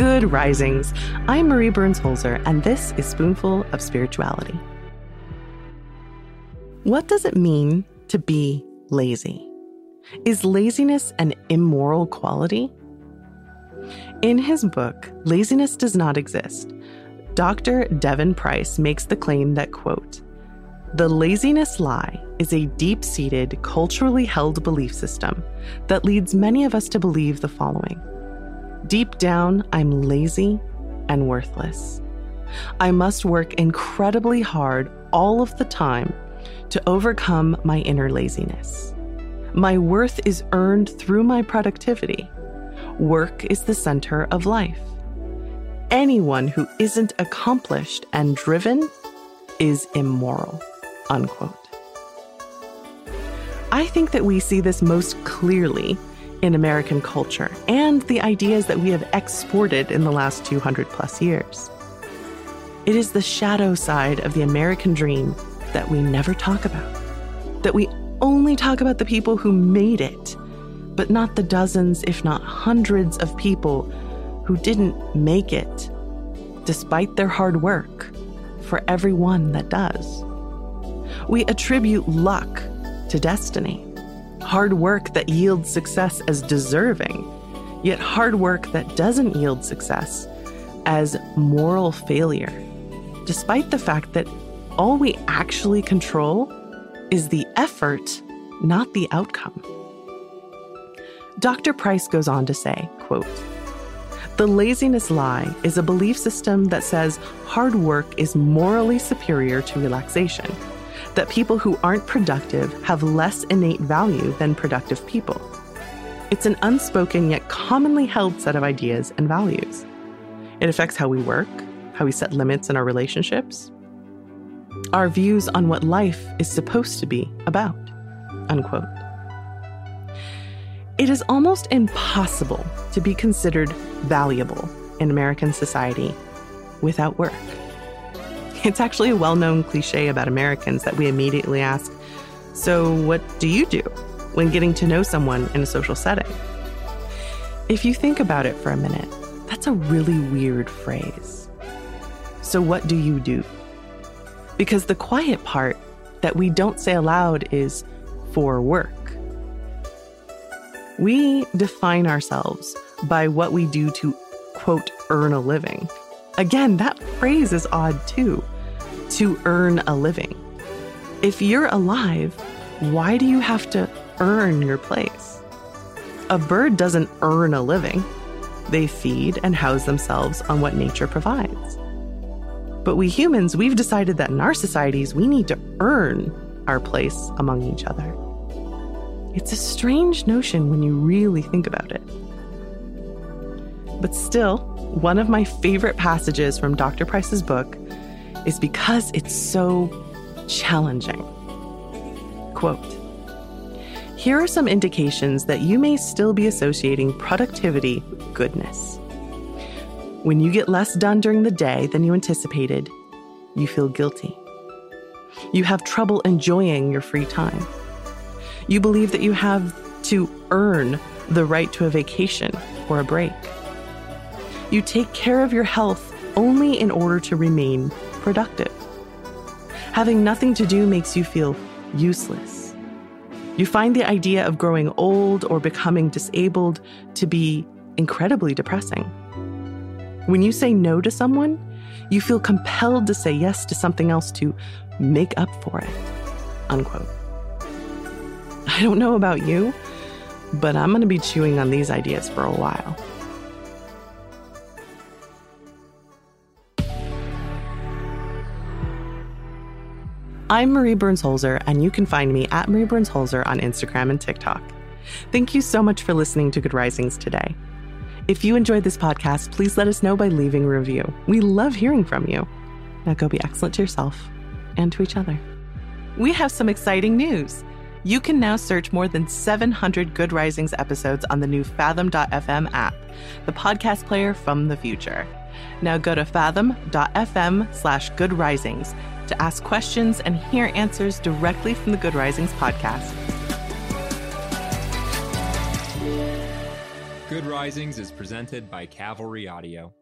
Good risings. I'm Marie Burns Holzer, and this is Spoonful of Spirituality. What does it mean to be lazy? Is laziness an immoral quality? In his book, Laziness Does Not Exist, Dr. Devon Price makes the claim that, quote, the laziness lie is a deep seated, culturally held belief system that leads many of us to believe the following Deep down, I'm lazy and worthless. I must work incredibly hard all of the time to overcome my inner laziness. My worth is earned through my productivity. Work is the center of life. Anyone who isn't accomplished and driven is immoral. Unquote. I think that we see this most clearly in American culture and the ideas that we have exported in the last 200 plus years. It is the shadow side of the American dream that we never talk about, that we only talk about the people who made it, but not the dozens, if not hundreds, of people who didn't make it, despite their hard work, for everyone that does. We attribute luck to destiny hard work that yields success as deserving, yet hard work that doesn't yield success as moral failure, despite the fact that all we actually control is the effort, not the outcome. Dr. Price goes on to say, quote, the laziness lie is a belief system that says hard work is morally superior to relaxation that people who aren't productive have less innate value than productive people. It's an unspoken yet commonly held set of ideas and values. It affects how we work, how we set limits in our relationships, our views on what life is supposed to be about. Unquote. It is almost impossible to be considered valuable in American society without work. It's actually a well known cliche about Americans that we immediately ask, So, what do you do when getting to know someone in a social setting? If you think about it for a minute, that's a really weird phrase. So, what do you do? Because the quiet part that we don't say aloud is for work. We define ourselves by what we do to, quote, earn a living. Again, that phrase is odd too to earn a living. If you're alive, why do you have to earn your place? A bird doesn't earn a living, they feed and house themselves on what nature provides. But we humans, we've decided that in our societies, we need to earn our place among each other. It's a strange notion when you really think about it. But still, one of my favorite passages from Dr. Price's book is because it's so challenging. Quote Here are some indications that you may still be associating productivity with goodness. When you get less done during the day than you anticipated, you feel guilty. You have trouble enjoying your free time. You believe that you have to earn the right to a vacation or a break. You take care of your health only in order to remain productive. Having nothing to do makes you feel useless. You find the idea of growing old or becoming disabled to be incredibly depressing. When you say no to someone, you feel compelled to say yes to something else to make up for it. Unquote. I don't know about you, but I'm going to be chewing on these ideas for a while. I'm Marie Burns Holzer, and you can find me at Marie Burns Holzer on Instagram and TikTok. Thank you so much for listening to Good Risings today. If you enjoyed this podcast, please let us know by leaving a review. We love hearing from you. Now go be excellent to yourself and to each other. We have some exciting news. You can now search more than 700 Good Risings episodes on the new Fathom.fm app, the podcast player from the future. Now go to fathom.fm slash good risings to ask questions and hear answers directly from the Good Risings podcast. Good Risings is presented by Cavalry Audio.